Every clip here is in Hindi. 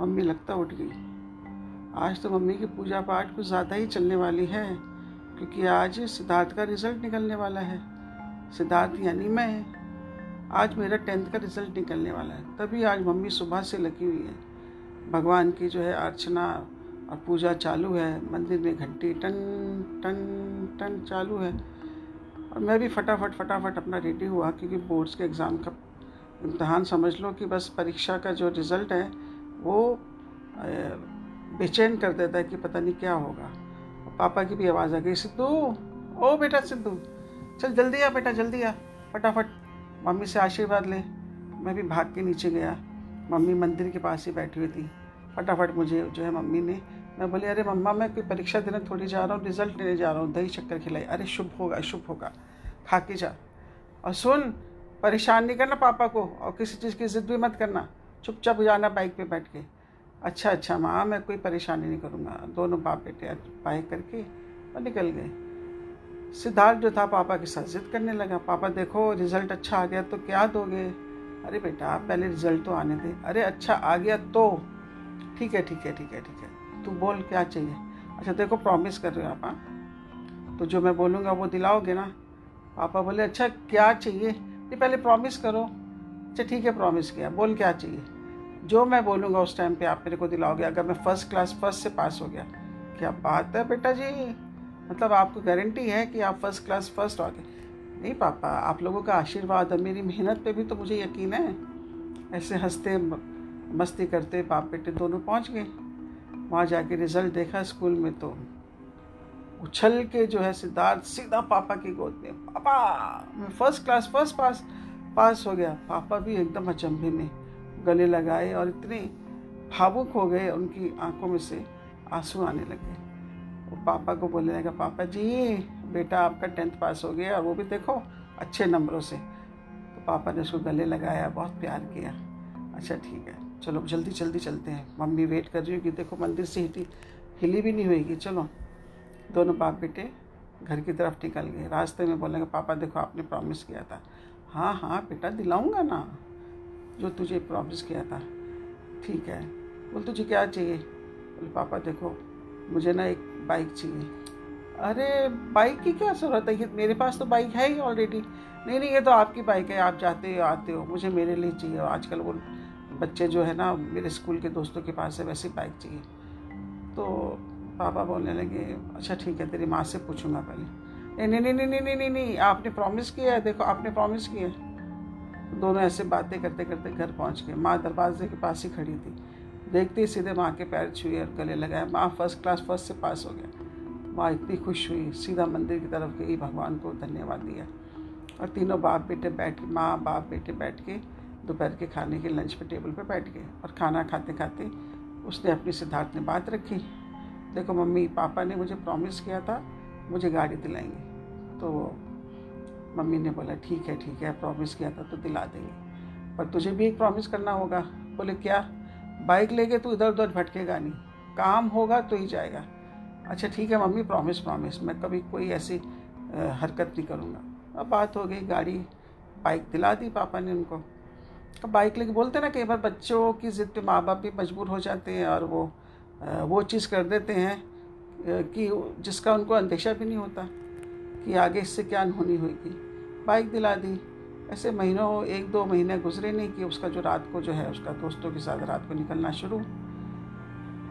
मम्मी लगता उठ गई। आज तो मम्मी की पूजा पाठ कुछ ज़्यादा ही चलने वाली है, क्योंकि आज सिद्धार्थ का रिज़ल्ट निकलने वाला है। सिद्धार्थ यानी मैं। आज मेरा टेंथ का रिज़ल्ट निकलने वाला है। तभी आज मम्मी सुबह से लगी हुई है। भगवान की जो है अर्चना और पूजा चालू है। मंदिर में घंटी टन टन टन चालू है। और मैं भी फटाफट फटाफट अपना रेडी हुआ, क्योंकि बोर्ड्स के एग्ज़ाम का इम्तहान समझ लो कि बस परीक्षा का जो रिज़ल्ट है वो बेचैन कर देता है कि पता नहीं क्या होगा। पापा की भी आवाज़ आ गई, सिद्धू, ओ बेटा सिद्धू, चल जल्दी आ बेटा, जल्दी आ, फटाफट। मम्मी से आशीर्वाद ले। मैं भी भाग के नीचे गया। मम्मी मंदिर के पास ही बैठी हुई थी। फटाफट मुझे जो है मम्मी ने, मैं बोली, अरे मम्मा, मैं कोई परीक्षा देने थोड़ी जा रहा हूँ, रिज़ल्ट लेने जा रहा हूँ, दही चक्कर खिलाई। अरे शुभ होगा शुभ होगा, खा के जा। और सुन, परेशान नहीं करना पापा को, और किसी चीज़ की ज़िद भी मत करना। चुपचाप जाना बाइक पे बैठ के। अच्छा अच्छा माँ, मैं कोई परेशानी नहीं करूँगा। दोनों बाप बेटे बाइक करके और निकल गए। सिद्धार्थ जो था, पापा की साथ जिद करने लगा। पापा, देखो, रिज़ल्ट अच्छा आ गया तो क्या दोगे? अरे बेटा, आप पहले रिज़ल्ट तो आने दे। अरे अच्छा आ गया तो। ठीक है ठीक है ठीक है ठीक है। तू बोल क्या चाहिए? अच्छा देखो प्रॉमिस कर रहे हो आप हाँ? तो जो मैं बोलूँगा, वो दिलाओगे ना? पापा बोले अच्छा क्या चाहिए? ये पहले प्रॉमिस करो। अच्छा ठीक है प्रॉमिस किया। बोल क्या चाहिए? जो मैं बोलूँगा उस टाइम पे आप मेरे को दिलाओगे, अगर मैं फ़र्स्ट क्लास फ़र्स्ट से पास हो गया। क्या बात है बेटा जी? मतलब आपको गारंटी है कि आप फ़र्स्ट क्लास फ़र्स्ट गए नहीं पापा, आप लोगों का आशीर्वाद है। मेरी मेहनत पे भी तो मुझे यकीन है। ऐसे हँसते, मस्ती करते बाप बेटे दोनों पहुँच गए। वहाँ जाके रिज़ल्ट देखा स्कूल में तो उछल के जो है सिद्धार्थ सीधा पापा की गोद में, पापा, मैं first class first pass pass हो गया। पापा भी एकदम अचंभे में गले लगाए और इतने भावुक हो गए, उनकी आँखों में से आँसू आने लगे। वो पापा को बोलने लगा, पापा जी, बेटा आपका टेंथ पास हो गया और वो भी देखो अच्छे नंबरों से। तो पापा ने उसको गले लगाया, बहुत प्यार किया। अच्छा ठीक है। चलो, जल्दी जल्दी चलते हैं। मम्मी वेट कर रही है कि देखो, मंदिर से हिटी, हिली भी नहीं होएगी। चलो, दोनों बाप बेटे घर की तरफ़ निकल गए। रास्ते में बोलेंगे पापा, देखो, आपने प्रॉमिस किया था। हाँ हाँ बेटा, दिलाऊँगा ना, जो तुझे प्रॉमिस किया था। ठीक है। बोल तुझे क्या चाहिए? बोले, पापा, देखो, मुझे ना एक बाइक चाहिए। अरे बाइक की क्या ज़रूरत है? मेरे पास तो बाइक है ही ऑलरेडी नहीं नहीं, ये तो आपकी बाइक है, आप जाते हो आते हो। मुझे मेरे लिए चाहिए। आजकल वो बच्चे जो है ना, मेरे स्कूल के दोस्तों के पास है, वैसी बाइक चाहिए। तो पापा बोलने लगे अच्छा ठीक है, तेरी माँ से पूछूँगा पहले। नहीं नहीं नहीं नहीं नहीं नहीं नहीं आपने प्रॉमिस किया है, देखो, आपने प्रॉमिस किया है। दोनों ऐसे बातें करते करते घर पहुँच गए। माँ दरवाजे के पास ही खड़ी थी। देखते ही सीधे माँ के पैर छुए और गले लगाए। माँ फ़र्स्ट क्लास फ़र्स्ट से पास हो गया। माँ इतनी खुश हुई। सीधा मंदिर की तरफ़ गई, भगवान को धन्यवाद दिया। और तीनों बाप बेटे बैठ, माँ बाप बेटे बैठ के दोपहर के खाने के लंच पे टेबल पे बैठ गए। और खाना खाते खाते उसने अपनी सिद्धार्थ ने बात रखी। देखो मम्मी, पापा ने मुझे प्रॉमिस किया था मुझे गाड़ी दिलाएँगे। तो मम्मी ने बोला, ठीक है ठीक है प्रॉमिस किया था तो दिला देंगे। पर तुझे भी एक प्रॉमिस करना होगा। बोले, क्या? बाइक लेके तू इधर उधर भटकेगा नहीं। काम होगा तो ही जाएगा। अच्छा ठीक है मम्मी प्रॉमिस प्रॉमिस मैं कभी कोई ऐसी हरकत नहीं करूँगा। अब बात हो गई, गाड़ी बाइक दिला दी पापा ने उनको। अब बाइक लेके बोलते ना, कई बार बच्चों की ज़िद पे माँ बाप भी मजबूर हो जाते हैं और वो वो चीज़ कर देते हैं। कि जिसका उनको अंदेशा भी नहीं होता कि आगे इससे क्या अनहोनी होगी। बाइक दिला दी। ऐसे महीनों, एक दो महीने गुजरे नहीं कि उसका जो रात को जो है, उसका दोस्तों के साथ रात को निकलना शुरू।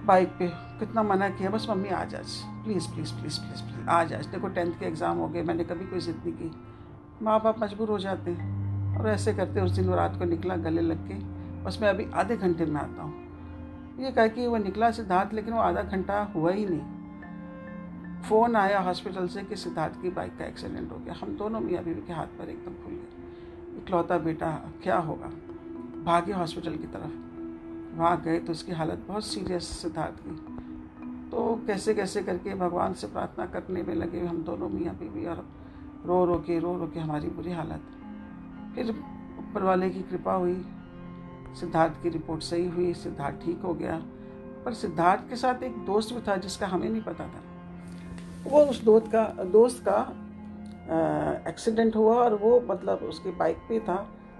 बाइक पे कितना मना किया, बस मम्मी आ जा please please please please please आ जा। देखो टेंथ के एग्ज़ाम हो गए, मैंने कभी कोई ज़िद नहीं की। माँ बाप मजबूर हो जाते हैं और ऐसे करते उस दिन वो रात को निकला गले लग के। बस मैं अभी आधे घंटे में आता हूँ। ये कह कि वो निकला सिद्धार्थ, लेकिन वो आधा घंटा हुआ ही नहीं। फ़ोन आया हॉस्पिटल से कि सिद्धार्थ की बाइक का एक्सीडेंट हो गया। हम दोनों मियाँ बीवी के हाथ पर एकदम खुल गए। इकलौता बेटा, क्या होगा? भागे हॉस्पिटल की तरफ़। वहाँ गए तो उसकी हालत बहुत सीरियस सिद्धार्थ की। तो कैसे कैसे करके भगवान से प्रार्थना करने में लगे हम दोनों मियाँ बीवी और रो रो के, रो रो के हमारी बुरी हालत। फिर ऊपर वाले की कृपा हुई। सिद्धार्थ की रिपोर्ट सही हुई, सिद्धार्थ ठीक हो गया। पर सिद्धार्थ के साथ एक दोस्त भी था जिसका हमें नहीं पता था। वो उस दोस्त का दोस्त का एक्सीडेंट हुआ और वो मतलब उसकी बाइक पे था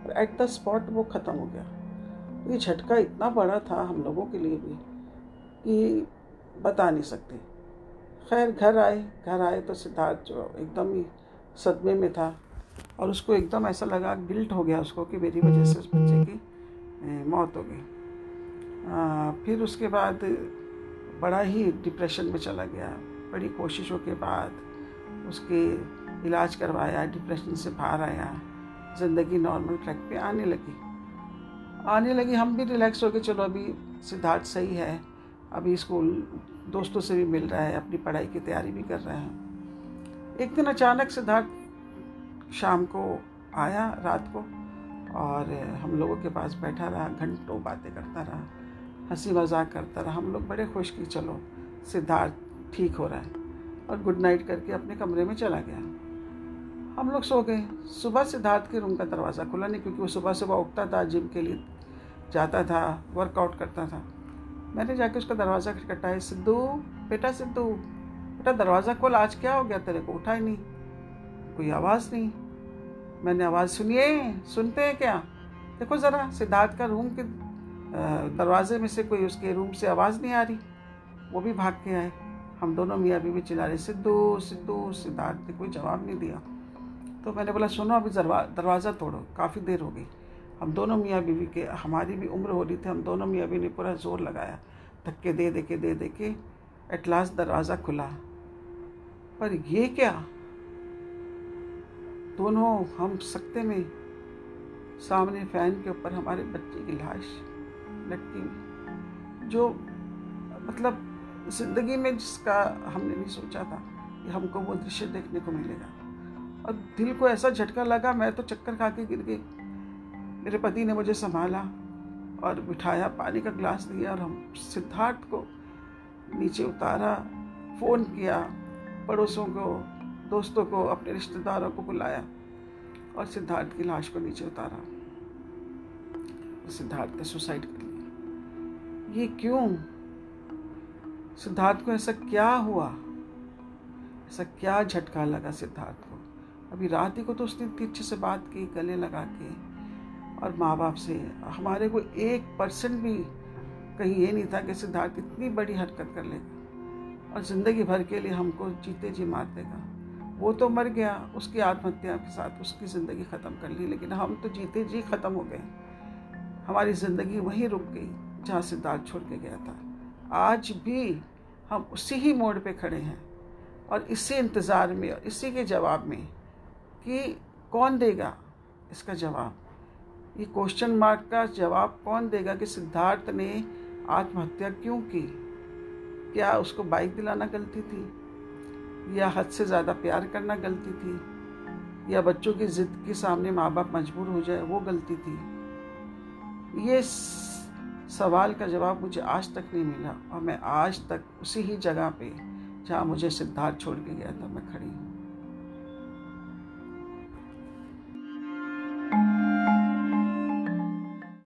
और एट द स्पॉट वो ख़त्म हो गया। ये झटका इतना बड़ा था हम लोगों के लिए भी कि बता नहीं सकते। खैर, घर आए घर आए तो सिद्धार्थ जो एकदम ही सदमे में था और उसको एकदम ऐसा लगा, गिल्ट हो गया उसको कि मेरी वजह से उस बच्चे की मौत हो गई। फिर उसके बाद बड़ा ही डिप्रेशन में चला गया। बड़ी कोशिशों के बाद उसके इलाज करवाया डिप्रेशन से बाहर आया, ज़िंदगी नॉर्मल ट्रैक पे आने लगी। आने लगी, हम भी रिलैक्स हो गए, चलो अभी सिद्धार्थ सही है। अभी स्कूल दोस्तों से भी मिल रहा है, अपनी पढ़ाई की तैयारी भी कर रहे हैं। एक दिन अचानक सिद्धार्थ शाम को आया, रात को, और हम लोगों के पास बैठा रहा, घंटों बातें करता रहा, हँसी मज़ाक करता रहा। हम लोग बड़े खुश कि चलो सिद्धार्थ ठीक हो रहा है। और गुड नाइट करके अपने कमरे में चला गया। हम लोग सो गए। सुबह सिद्धार्थ के रूम का दरवाज़ा खुला नहीं, क्योंकि वो सुबह सुबह उठता था जिम के लिए जाता था वर्कआउट करता था। मैंने जाके उसका दरवाज़ा खटखटाया, सिद्धू, बेटा सिद्धू, बेटा दरवाज़ा खोल, आज क्या हो गया तेरे को? उठा ही नहीं। कोई आवाज़ नहीं। मैंने आवाज़ सुनिए सुनते हैं क्या? देखो ज़रा, सिद्धार्थ का रूम के दरवाजे में से कोई उसके रूम से आवाज़ नहीं आ रही। वो भी भाग के आए। हम दोनों मियाँ बीवी चिल्ला रहे सिद्धू सिद्धू, सिद्धार्थ ने कोई जवाब नहीं दिया। तो मैंने बोला, सुनो, अभी दरवाज़ा तोड़ो, काफ़ी देर हो गई। हम दोनों मियाँ बीवी के, हमारी भी उम्र हो रही थी, हम दोनों मियाँ बीवी ने पूरा ज़ोर लगाया। धक्के दे दे के दे दे के एट लास्ट दरवाज़ा खुला। पर ये क्या? दोनों, हम सकते में, सामने फ़ैन के ऊपर हमारे बच्चे की लाश लटकी हुई। जो मतलब ज़िंदगी में जिसका हमने नहीं सोचा था कि हमको वो दृश्य देखने को मिलेगा। और दिल को ऐसा झटका लगा, मैं तो चक्कर खा के गिर गई। मेरे पति ने मुझे संभाला और बिठाया, पानी का गिलास दिया और हम सिद्धार्थ को नीचे उतारा, फ़ोन किया, पड़ोसों को, दोस्तों को, अपने रिश्तेदारों को बुलाया और सिद्धार्थ की लाश को नीचे उतारा। सिद्धार्थ ने सुसाइड कर लिया। ये क्यों सिद्धार्थ को ऐसा क्या हुआ? ऐसा क्या झटका लगा सिद्धार्थ को? अभी रात ही को तो उसने इतनी अच्छे से बात की, गले लगा के। और माँ बाप से, हमारे को एक परसेंट भी कहीं ये नहीं था कि सिद्धार्थ इतनी बड़ी हरकत कर लेगा। और ज़िंदगी भर के लिए हमको जीते जी मार देगा। वो तो मर गया, उसकी आत्महत्या के साथ उसकी ज़िंदगी ख़त्म कर ली, लेकिन हम तो जीते जी ख़त्म हो गए। हमारी ज़िंदगी वहीं रुक गई, जहाँ सिद्धार्थ छोड़ के गया था। आज भी हम उसी ही मोड़ पे खड़े हैं और इसी इंतज़ार में और इसी के जवाब में कि कौन देगा इसका जवाब? ये क्वेश्चन मार्क का जवाब कौन देगा कि सिद्धार्थ ने आत्महत्या क्यों की? क्या उसको बाइक दिलाना गलती थी? या हद से ज़्यादा प्यार करना गलती थी? या बच्चों की ज़िद के सामने माँ बाप मजबूर हो जाए, वो गलती थी? ये सवाल का जवाब मुझे आज तक नहीं मिला और मैं आज तक उसी ही जगह पे जहाँ मुझे सिद्धार्थ छोड़ के गया था, मैं खड़ी हूँ।